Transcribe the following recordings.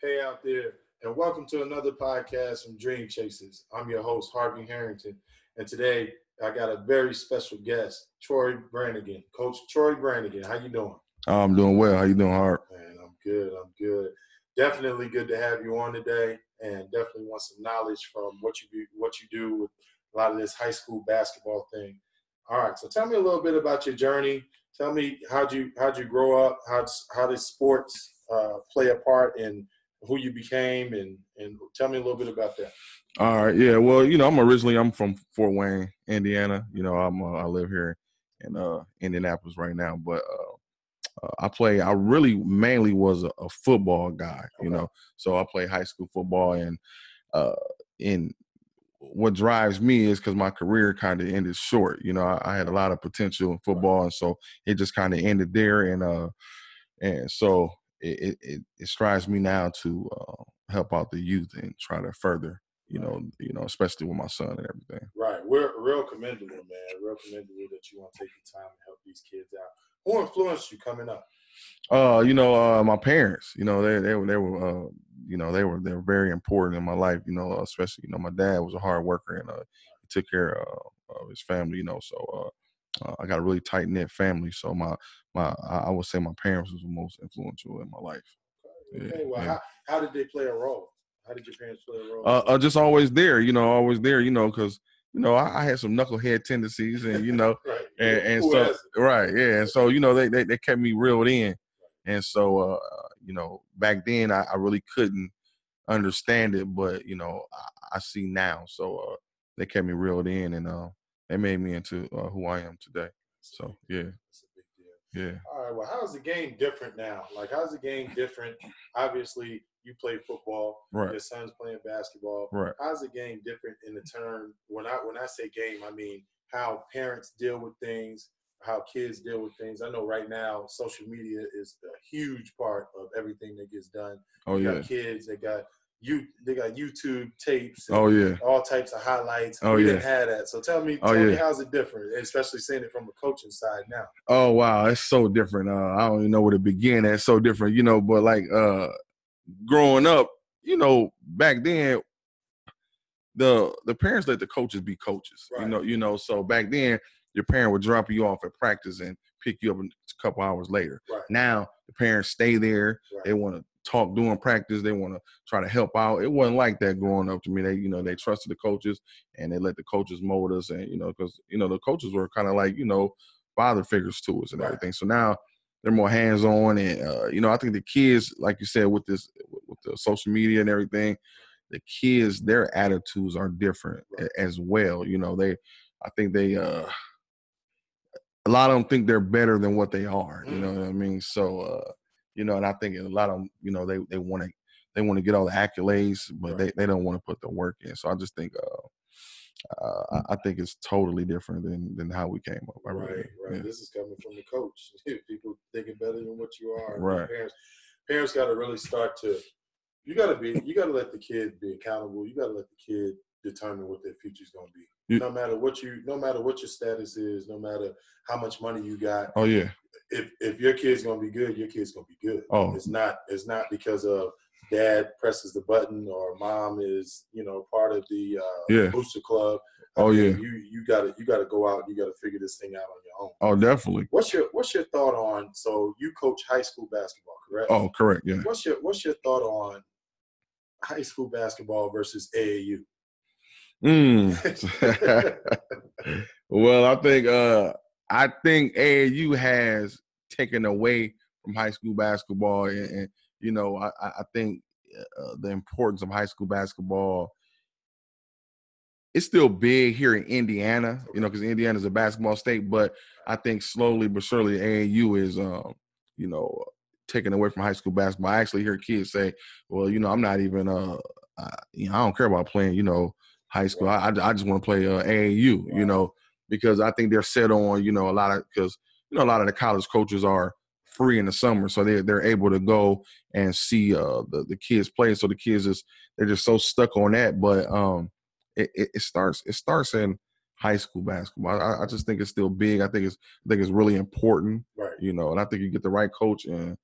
Hey out there, and welcome to another podcast from Dream Chasers. I'm your host, Harvey Harrington, and today I got a very special guest, Troy Brannigan. Coach Troy Brannigan, how you doing? I'm doing well. How you doing, Hart? Man, I'm good. I'm good. Definitely good to have you on today, and definitely want some knowledge from what you do, what you do with a lot of this high school basketball thing. All right, so tell me a little bit about your journey. Tell me how'd you how'd you grow up? How how did sports uh, play a part in who you became, and and tell me a little bit about that. All right, yeah. Well, you know, I'm originally I'm from Fort Wayne, Indiana. You know, I'm uh, I live here in uh, Indianapolis right now, but uh, uh, I play. I really mainly was a, a football guy. You know, so I play high school football, and uh, in what drives me is because my career kind of ended short. You know, I, I, had a lot of potential in football, and so it just kind of ended there. And uh, and so it, it, it strives me now to uh, help out the youth and try to further, you know, you know, especially with my son and everything. Right, we're real commendable, man. Real commendable that you want to take your time to help these kids out. Who influenced you coming up? Uh, you know, uh, my parents. You know, they they were they were uh, you know they were they were very important in my life. You know, especially you know my dad was a hard worker and uh, he took care of, of his family. You know, so uh, uh, I got a really tight knit family, so my my I would say my parents was the most influential in my life. Okay, yeah, well, yeah. How, how did they play a role? How did your parents play a role? Uh, uh just always there, you know, always there, you know, because you know I, I, had some knucklehead tendencies, and you know, right. and, and so right, yeah, and so you know they, they they kept me reeled in, and so uh, you know back then I, I really couldn't understand it, but you know I, I see now, so uh, they kept me reeled in, and uh, they made me into uh, who I am today. So yeah. Yeah. All right. Well, how's the game different now? Like, how's the game different? Obviously, you play football. Right. Your son's playing basketball. Right. How's the game different in the term? When I when I say game, I mean how parents deal with things, how kids deal with things. I know right now, social media is a huge part of everything that gets done. Oh you yeah. Got kids, they got you they got YouTube tapes. oh yeah. All types of highlights. Oh we yeah. didn't have that. So tell me, oh, tell yeah. me how's it different, especially seeing it from a coaching side now. Oh wow, it's so different. Uh, I don't even know where to begin. It's so different, you know. But like uh, growing up, you know, back then, the the parents let the coaches be coaches. Right. You know, you know. So back then, your parent would drop you off at practice and pick you up a couple hours later. Right. Now the parents stay there. Right. They want to talk during practice. They want to try to help out. It wasn't like that growing up to me. They, you know, they trusted the coaches and they let the coaches mold us. And you know, because you know the coaches were kind of like you know father figures to us and Right. everything. So now they're more hands on, and uh, you know, I think the kids, like you said, with this with the social media and everything, the kids, their attitudes are different Right. as well. You know, they, I think they. uh a lot of them think they're better than what they are. You know Mm. what I mean? So, uh, you know, and I think a lot of them, you know, they they want to they want to get all the accolades, but Right. they, they don't want to put the work in. So I just think uh, uh, I- I think it's totally different than than how we came up. I Right, do. right. Yeah. This is coming from the coach. People thinking better than what you are. Right. Parents, parents got to really start to. You got to be. You got to let the kid be accountable. You got to let the kid determine what their future is going to be. You- no matter what you, no matter what your status is, no matter how much money you got. Oh yeah. If if your kid's going to be good, your kid's going to be good. Oh. It's not. It's not because of dad presses the button or mom is you know part of the uh, Yeah. booster club. I Oh, mean, yeah. You you gotta you gotta go out. You gotta figure this thing out on your own. Oh definitely. What's your What's your thought on? So you coach high school basketball, correct? Oh correct. Yeah. What's your What's your thought on high school basketball versus AAU? Mm. well, I think uh I think AAU has taken away from high school basketball, and, and you know I, I I think uh, the importance of high school basketball. It's still big here in Indiana, you know, because Indiana is a basketball state. But I think slowly but surely AAU is, um, you know, taken away from high school basketball. I actually hear kids say, "Well, you know, I'm not even, uh, uh you know, I don't care about playing, you know, high school. I, I, just want to play uh, AAU, you know, because I think they're set on, you know, a lot of because you know a lot of the college coaches are free in the summer, so they they're able to go and see uh the, the kids play. So the kids is they're just so stuck on that. But um, it, it, it starts it starts in high school basketball. I, I just think it's still big. I think it's I think it's really important, Right. you know, and I think you get the right coach and.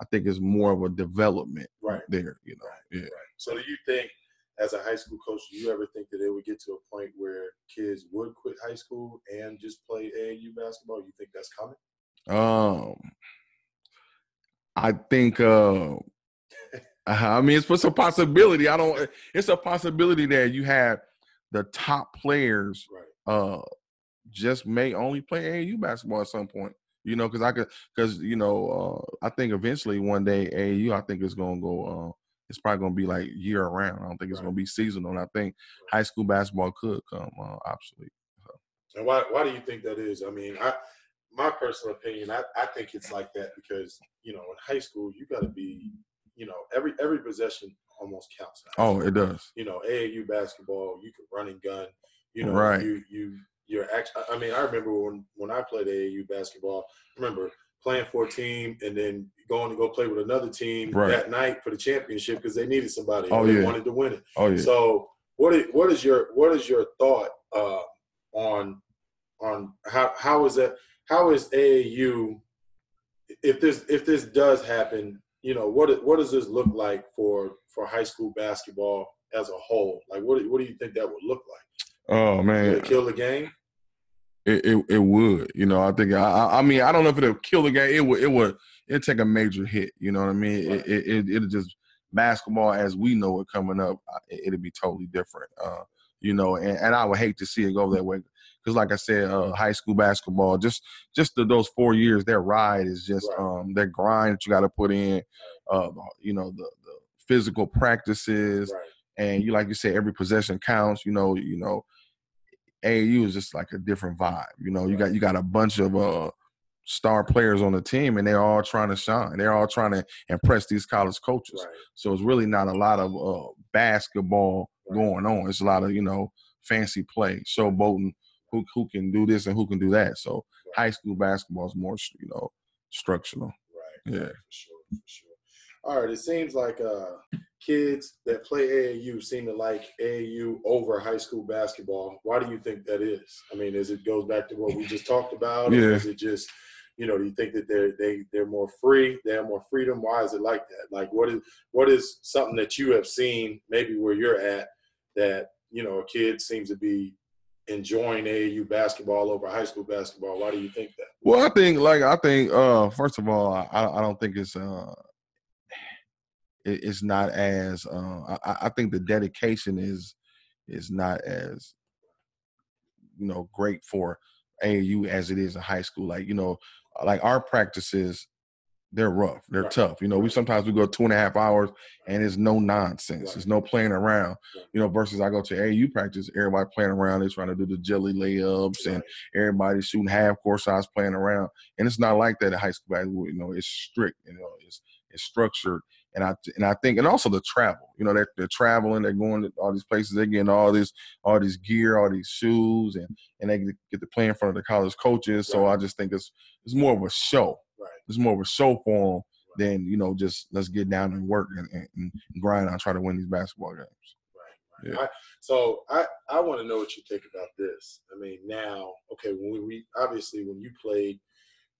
I think it's more of a development, Right. there. You know, Right, yeah. Right. So do you think, as a high school coach, do you ever think that it would get to a point where kids would quit high school and just play AAU basketball? You think that's coming? Um, I think. Uh, I mean, it's, it's a possibility. I don't. It's a possibility that you have the top players. Right. Uh, just may only play AAU basketball at some point. You know, because I could, because you know, uh, I think eventually one day AAU, I think it's gonna go. It's probably gonna be like year round. I don't think it's Right. gonna be seasonal. And I think high school basketball could come uh, obsolete. And why why do you think that is? I mean, I my personal opinion, I, I think it's like that because, you know, in high school you gotta be, you know, every every possession almost counts. Oh, it does. you know, AAU basketball, you can run and gun. You know, Right. you you you're actually. I mean, I remember when when I played AAU basketball. Remember playing for a team and then going to go play with another team Right. that night for the championship because they needed somebody. Oh, they yeah. wanted to win it. Oh yeah. So what is, what is your what is your thought uh, on on how how is that how is AAU if this if this does happen you know what what does this look like for for high school basketball as a whole like what what do you think that would look like oh man, kill the game It, it it would, you know. I think I I- mean I don't know if it'll kill the game. It would it would it take a major hit. You know what I mean? Right. It, it it it'll just basketball as we know it coming up. It, it'll be totally different. Uh, you know, and, and I would hate to see it go that way because, like I said, uh, high school basketball just just the, those four years, their ride is just Right. um that grind that you got to put in. Uh, you know the the physical practices right and you like you said, every possession counts. You know, you know, AAU is just like a different vibe. You know, you got you got a bunch of uh star players on the team, and they're all trying to shine. They're all trying to impress these college coaches. right So it's really not a lot of uh, basketball Right. going on. It's a lot of you know fancy play, showboating who who can do this and who can do that. So Right. high school basketball is more you know structural. right Yeah. for sure for sure all right it seems like uh kids that play AAU seem to like AAU over high school basketball. Why do you think that is? I mean, is it goes back to what we just talked about? Or Yeah. is it just, you know, do you think that they're they they're more free? They have more freedom. Why is it like that? Like, what is what is something that you have seen maybe where you're at that you know a kid seems to be enjoying AAU basketball over high school basketball? Why do you think that? Well, I think like I think uh first of all, I I don't think it's uh it, it's not as uh I, I think the dedication is is not as you know great for AAU as it is in high school. Like you know, like our practices, they're rough, they're Right. tough. You know, we sometimes we go two and a half hours and it's no nonsense. Right. There's no playing around. Right. You know, versus I go to AAU practice, everybody playing around. They're trying to do the jelly layups and everybody shooting half court shots, playing around, and it's not like that at high school. You know, it's strict. You know, it's it's structured, and I and I think, and also the travel. You know, they're, they're traveling, they're going to all these places, they're getting all this all this gear, all these shoes, and and they get to play in front of the college coaches. So I just think it's it's more of a show. Right. It's more of a show for them than you know just let's get down and work and, and, and grind on try to win these basketball games. Right. right. Yeah. I, so I, I want to know what you think about this. I mean, now, okay, when we, we obviously when you played,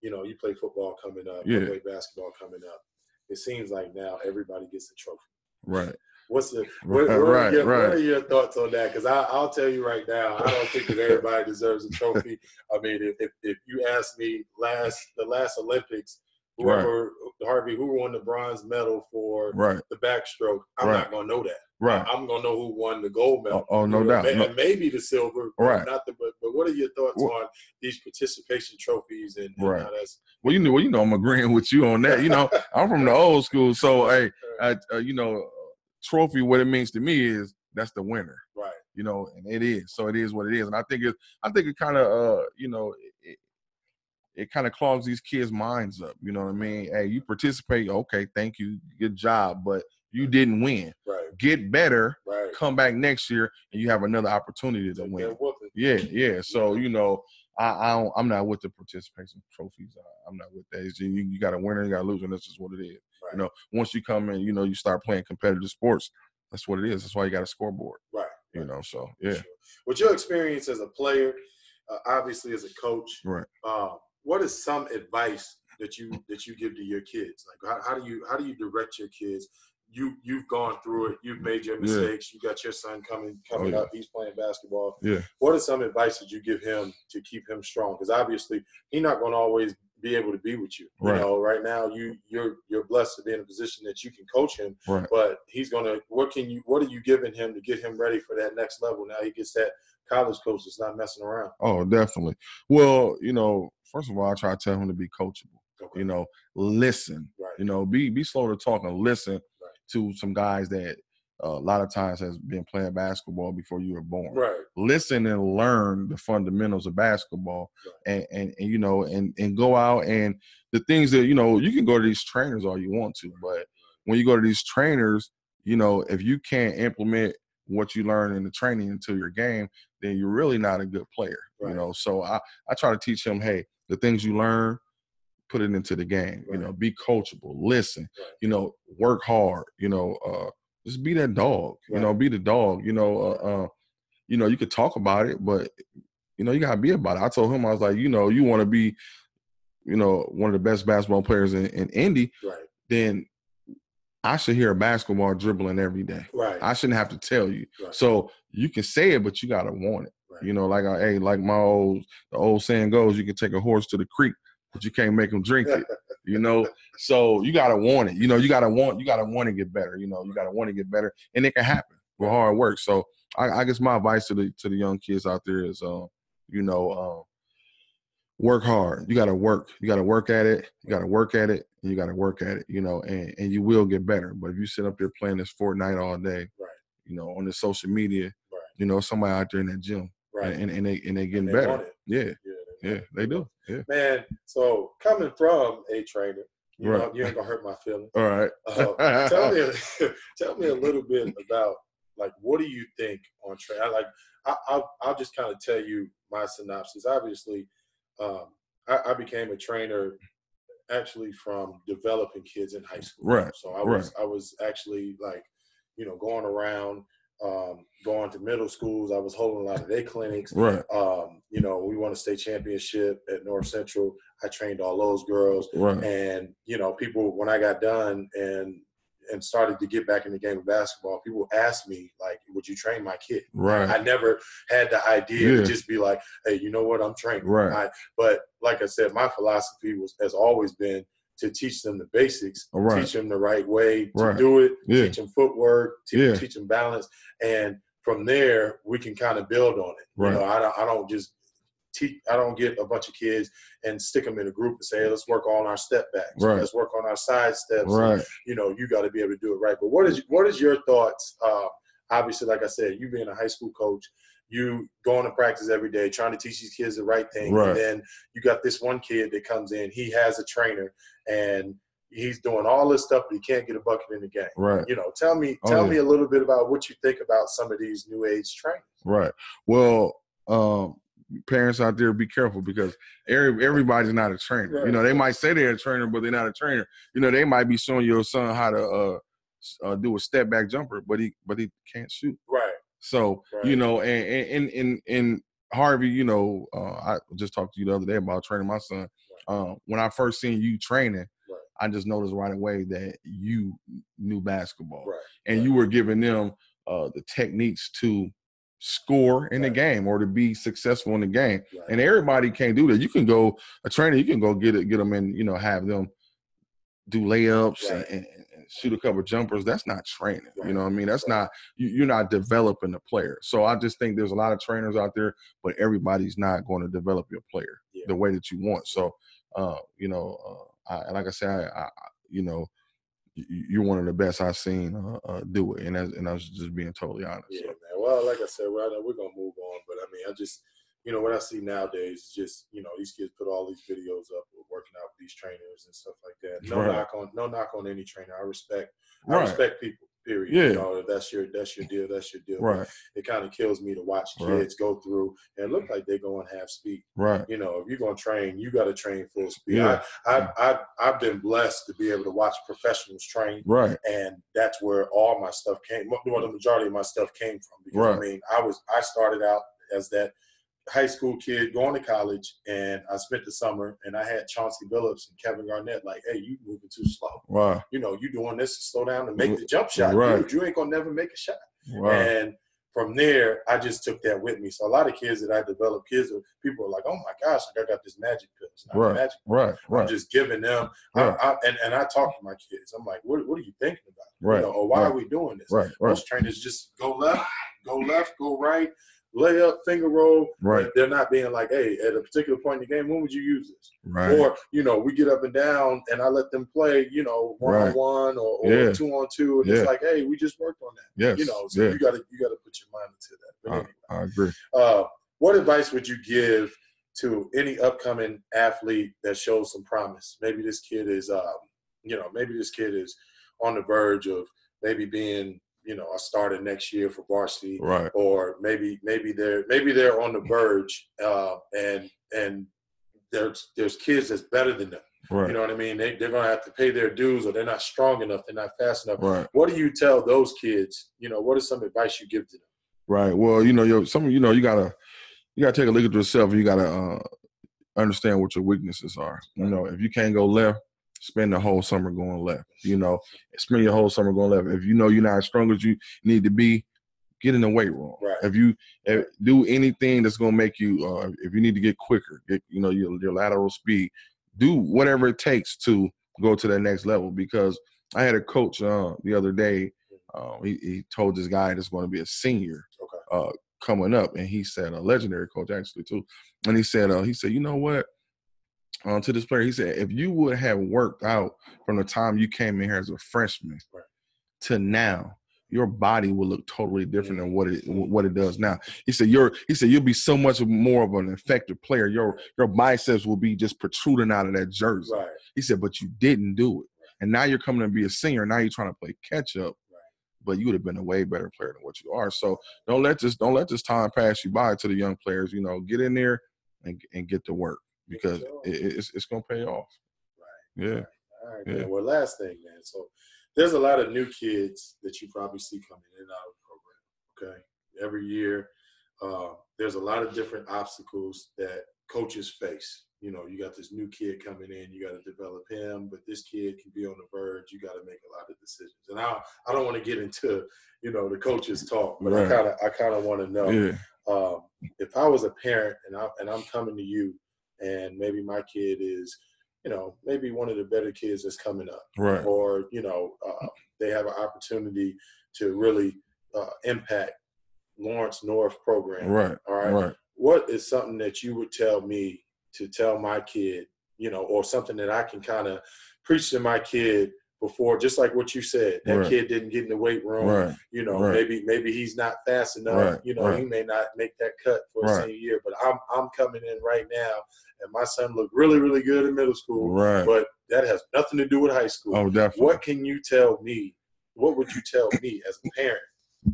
you know, you played football coming up, you played basketball coming up. It seems like now everybody gets a trophy. Right. What's the Right. what, what, are, right. your, what right. are your thoughts on that? Because I'll tell you right now, I don't think that everybody deserves a trophy. I mean, if, if, if you ask me last the last Olympics, whoever Harvey who won the bronze medal for Right. the backstroke, I'm Right. not gonna know that. Right. I'm gonna know who won the gold oh, medal. Oh, oh, no doubt. may- No- and maybe the silver, Right. Not the but, but what are your thoughts Well- on these participation trophies and, and Right. how that's Well, you know, well, you know, I'm agreeing with you on that. You know, I'm from the old school, so hey, uh, uh, you know, trophy. What it means to me is that's the winner. right, You know, and it is. So it is what it is. And I think it, I think it kind of, uh, you know, it, it kind of clogs these kids' minds up. You know what I mean? Hey, you participate. Okay, thank you, good job, but you didn't win. right, Get better. right. Come back next year, and you have another opportunity to win. Yeah, yeah. So you know, I, I don't, I'm not with the participation trophies. I, I'm not with that. It's, you, you got to win and you got to lose, and that's just what it is. Right. You know, once you come in, you know, you start playing competitive sports. That's what it is. That's why you got a scoreboard. Right. You know, so yeah, sure. With your experience as a player, uh, obviously as a coach, right. um, what is some advice that you that you give to your kids? Like how, how do you how do you direct your kids? You you've gone through it. You've made your mistakes. You got your son coming coming oh, yeah. up. He's playing basketball. Yeah. What are some advice that you give him to keep him strong? Because obviously he's not going to always be able to be with you. Right. You know, right now you you're you're blessed to be in a position that you can coach him. Right. But he's gonna what can you what are you giving him to get him ready for that next level? Now he gets that college coach that's not messing around. Oh, definitely. Well, you know, first of all, I try to tell him to be coachable. Okay. You know, listen. Right. You know, be be slow to talk and listen. To some guys that uh, a lot of times has been playing basketball before you were born. Right. Listen and learn the fundamentals of basketball, right. and, and and you know, and and go out and the things that you know, you can go to these trainers all you want to, but when you go to these trainers, you know, if you can't implement what you learn in the training into your game, then you're really not a good player. Right. You know, so I I try to teach him, hey, the things you learn, put it into the game. Right. You know, be coachable, listen. Right. You know, work hard. You know, uh, just be that dog. You know, be the dog. You know, uh, uh, you know, you could talk about it, but you know, you gotta be about it. I told him I was like, you know, you want to be, you know, one of the best basketball players in, in Indy, right. then I should hear a basketball dribbling every day. Right. I shouldn't have to tell you. Right. So you can say it, but you gotta want it. Right. You know, like I, hey, like my old the old saying goes, you can take a horse to the creek, but you can't make them drink it. you know, so you gotta want it. You know, you gotta want you gotta want to get better. You know, you gotta want to get better, and it can happen with hard work. So I, I, guess my advice to the to the young kids out there is, uh, you know, uh, work hard. You gotta work. You gotta work at it. You gotta work at it. And you gotta work at it. You know, and and you will get better. But if you sit up there playing this Fortnite all day, right. you know, on the social media, right. you know, somebody out there in that gym, right, and, and they and they getting and they better. Yeah. yeah. Yeah, they do. Yeah. Man, so coming from a trainer, you right. know, you ain't gonna hurt my feelings. All right. Uh, tell me, tell me a little bit about like what do you think on train? Like, I, will I'll just kind of tell you my synopsis. Obviously, um, I, I, became a trainer actually from developing kids in high school. Right. So I was right. I was actually like, you know, going around um, going to middle schools. I was holding a lot of their clinics. Right. Um, you know, we won a state championship at North Central. I trained all those girls. Right. And, you know, people, when I got done and and started to get back in the game of basketball, people asked me, like, would you train my kid? Right. I never had the idea yeah. to just be like, hey, you know what, I'm training. Right. I, but like I said, my philosophy was has always been to teach them the basics, right. teach them the right way to right. do it, yeah. teach them footwork, teach, yeah. teach them balance, and from there we can kind of build on it. Right. You know, I don't, I don't just teach. I don't get a bunch of kids and stick them in a group and say, hey, let's work on our step backs. Right. Let's work on our side steps. Right. And, you know, you got to be able to do it right. But what is what is your thoughts? Uh, obviously, like I said, you being a high school coach, you going to practice every day, trying to teach these kids the right thing. Right. And then you got this one kid that comes in, he has a trainer and he's doing all this stuff, but he can't get a bucket in the game. Right. You know, tell me, oh, tell oh, yeah. me a little bit about what you think about some of these new age trainers. Right. Well, um, parents out there, be careful because every, everybody's not a trainer. Right. You know, they might say they're a trainer, but they're not a trainer. You know, they might be showing your son how to uh, uh, do a step back jumper, but he but he can't shoot. Right. So right. you know, and and and and Harvey, you know, uh, I just talked to you the other day about training my son. Right. Um, when I first seen you training, I just noticed right away that you knew basketball, right. and right. you were giving them uh, the techniques to score in right. the game or to be successful in the game. And everybody can't do that. You can go a trainer, you can go get it, get them and you know have them do layups and, shoot a couple jumpers. That's not training. You know what I mean? That's not you, are not developing the player. So I just think there's a lot of trainers out there, but everybody's not going to develop your player yeah. the way that you want. So uh, you know. Uh, I, like I said, I, I, you know, you're one of the best I've seen uh, uh, do it, and that's, and I was just being totally honest. Yeah, so. man. Well, like I said, I we're gonna move on, but I mean, I just, you know, what I see nowadays is just, you know, these kids put all these videos up working out with these trainers and stuff like that. No right. knock on, no knock on any trainer. I respect, I respect people. Period. Yeah. You know, that's your that's your deal, that's your deal. Right. It kind of kills me to watch kids right. go through and look like they're going half speed. Right. You know, if you're gonna train, you got to train full speed. Yeah. I, I I I've been blessed to be able to watch professionals train. Right. And that's where all my stuff came. Well, the majority of my stuff came from. Because right. I mean, I was I started out as that high school kid going to college, and I spent the summer, and I had Chauncey Billups and Kevin Garnett like, "Hey, you moving too slow. Wow. You know, you doing this to slow down and make the jump shot. Right. Dude, you ain't gonna never make a shot." Wow. And from there, I just took that with me. So a lot of kids that I developed, kids, people are like, "Oh my gosh, like I got this magic pill." It's not Right. magic. Right. I'm Right. just giving them, Right. I, I, and and I talk to my kids. I'm like, "What, what are you thinking about? Right. You know, or why right. are we doing this?" Right. Right. Most trainers just go left, go left, go right, lay up, finger roll. Right. They're not being like, hey, at a particular point in the game, when would you use this? Right. Or, you know, we get up and down and I let them play, you know, one Right. on one or, or Yeah. two on two. And Yeah. it's like, hey, we just worked on that. Yes. You know, so yeah. you gotta you gotta put your mind into that. But anyway, I agree. uh, what advice would you give to any upcoming athlete that shows some promise? Maybe this kid is, um, you know, maybe this kid is on the verge of maybe being, you know, a starter next year for varsity, Right. or maybe maybe they're maybe they're on the verge, uh, and and there's there's kids that's better than them. Right. You know what I mean? They they're gonna have to pay their dues, or they're not strong enough, they're not fast enough. right. What do you tell those kids? You know, what is some advice you give to them? Right. Well, you know, yo, some you know, you gotta you gotta take a look at yourself and you gotta uh, understand what your weaknesses are. You know, if you can't go left, spend the whole summer going left. You know, spend your whole summer going left. If you know you're not as strong as you need to be, get in the weight room. Right. If you if, do anything that's gonna make you, uh, if you need to get quicker, get you know your your lateral speed, do whatever it takes to go to that next level. Because I had a coach uh, the other day. Uh, he, he told this guy that's going to be a senior Okay. uh, coming up, and he said a legendary coach actually too, and he said uh, he said you know what. Uh, to this player, he said, if you would have worked out from the time you came in here as a freshman Right. to now, your body will look totally different than what it what it does now. He said, "You're," he said, "you'll be so much more of an effective player. Your your biceps will be just protruding out of that jersey." Right. He said, "But you didn't do it, and now you're coming to be a senior. Now you're trying to play catch up." Right. But you would have been a way better player than what you are. So don't let this don't let this time pass you by to the young players. You know, get in there and and get to work because it, it's it's gonna pay off. Right. Yeah. All right, Yeah. man. Well, last thing, man. So there's a lot of new kids that you probably see coming in and out of the program. Okay. Every year, uh, there's a lot of different obstacles that coaches face. You know, you got this new kid coming in, you got to develop him, but this kid can be on the verge. You got to make a lot of decisions. And I, I don't want to get into, you know, the coaches talk, but I kind of, I kind of want to know Yeah. um, if I was a parent and I and I'm coming to you, and maybe my kid is, you know, maybe one of the better kids that's coming up, Right. or you know, uh, they have an opportunity to really uh, impact Lawrence North program. Right. All right. Right. What is something that you would tell me to tell my kid, you know, or something that I can kind of preach to my kid before, just like what you said, that Right. kid didn't get in the weight room Right. you know, Right. maybe maybe he's not fast enough. You know, he may not make that cut for a Right. senior year. But I'm I'm coming in right now, and my son looked really really good in middle school. Right. But that has nothing to do with high school. Oh, definitely. what can you tell me? What would you tell me as a parent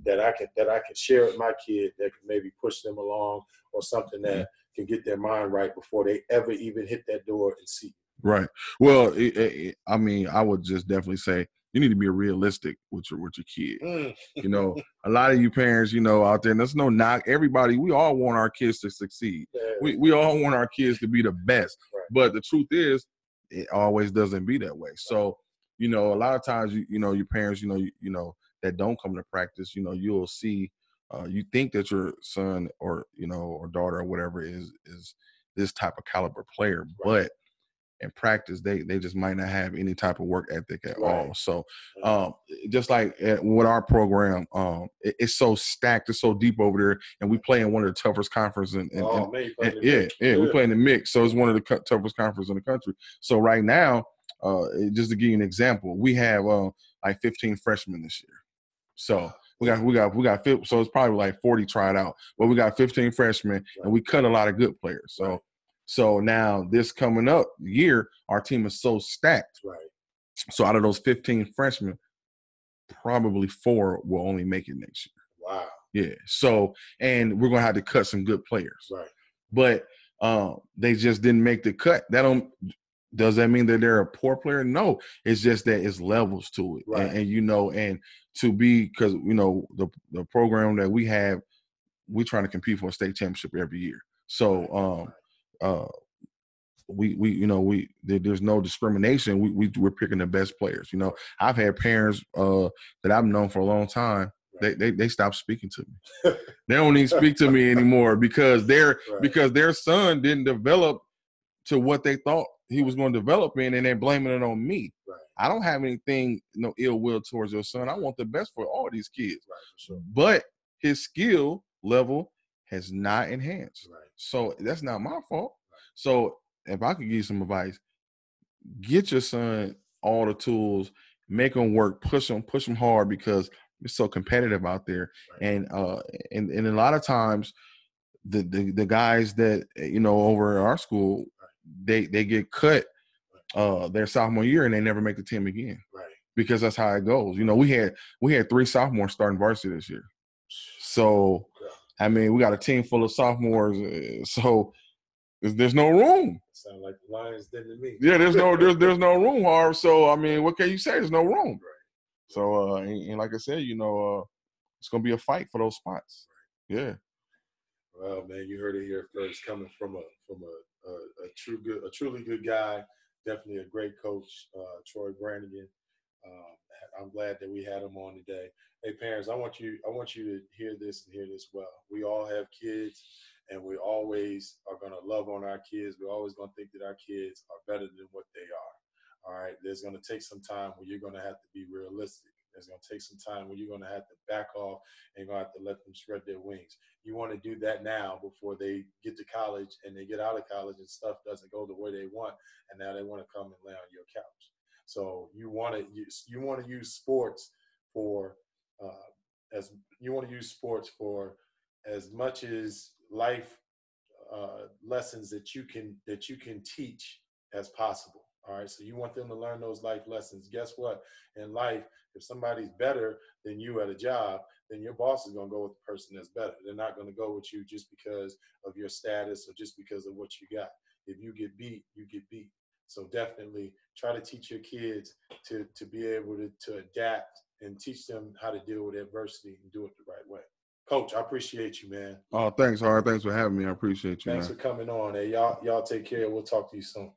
that I can that I can share with my kid that can maybe push them along or something that can get their mind right before they ever even hit that door and see. Right. Well, it, it, I mean, I would just definitely say you need to be realistic with your with your kid. Mm, You know, a lot of you parents, you know, out there, and there's no knock. Everybody, we all want our kids to succeed. yeah, We we all want our kids to be the best. Right. But the truth is, it always doesn't be that way. So, you know, a lot of times, you you know, your parents, you know, you, you know, that don't come to practice, you know, you'll see, uh, you think that your son or you know or daughter or whatever is is this type of caliber player, but in practice they they just might not have any type of work ethic at all. So, um, just like with our program, um, it- it's so stacked, it's so deep over there, and we play in one of the toughest conferences in, in, in oh man, you playing and- the yeah, yeah, we play in the mix, so it's one of the cu- toughest conferences in the country. So right now, uh, just to give you an example, we have uh, like 15 freshmen this year. So we got we got we got so it's probably like 40 tried out, but we got 15 freshmen, and we cut a lot of good players. So Right. So now this coming up year, our team is so stacked. Right. So out of those 15 freshmen, probably four will only make it next year. Wow. Yeah. So and we're gonna have to cut some good players Right. but um, they just didn't make the cut. That don't does that mean that they're a poor player? No, it's just that it's levels to it, Right. and, and you know, and to be because you know the the program that we have, we're trying to compete for a state championship every year. So um, uh, we we you know we there, there's no discrimination. We, we we're picking the best players. You know, I've had parents uh, that I've known for a long time. They, they they stopped speaking to me. they don't even speak to me anymore because their Right. because their son didn't develop to what they thought he was going to develop in, and they're blaming it on me. Right. I don't have anything no ill will towards your son. I want the best for all these kids, Right, for sure. but his skill level has not enhanced. Right. So that's not my fault. So if I could give you some advice, get your son all the tools, make them work, push them, push them hard because it's so competitive out there. Right. And uh and, and a lot of times the, the the guys that you know over at our school, they they get cut uh their sophomore year and they never make the team again Right. because that's how it goes. You know, we had we had three sophomores starting varsity this year. So I mean, we got a team full of sophomores, uh, so there's, no room. Sound like the Lions did to me. Yeah, there's no there's there's no room, Harv. So I mean, what can you say? There's no room. Right. So uh, and, and like I said, you know, uh, it's gonna be a fight for those spots. Yeah, Well, man, you heard it here first, coming from a from a, a, a true good, a truly good guy. Definitely a great coach, uh, Troy Brannigan. Um, I'm glad that we had him on today. Hey, parents, I want you, I want you to hear this and hear this well. We all have kids, and we always are going to love on our kids. We're always going to think that our kids are better than what they are. All right, there's going to take some time where you're going to have to be realistic. There's going to take some time where you're going to have to back off and going to have to let them spread their wings you want to do that now before they get to college and they get out of college and stuff doesn't go the way they want and now they want to come and lay on your couch so you want to use you want to use sports for uh, as you want to use sports for as much as life uh, lessons that you can that you can teach as possible all right so you want them to learn those life lessons guess what in life if somebody's better than you at a job then your boss is going to go with the person that's better. They're not going to go with you just because of your status or just because of what you got. If you get beat, you get beat. So definitely try to teach your kids to to be able to to adapt and teach them how to deal with adversity and do it the right way. Coach, I appreciate you, man. Oh, thanks, Harv. Thanks for having me. I appreciate you, Thanks man. for coming on. Hey, y'all, y'all take care. We'll talk to you soon.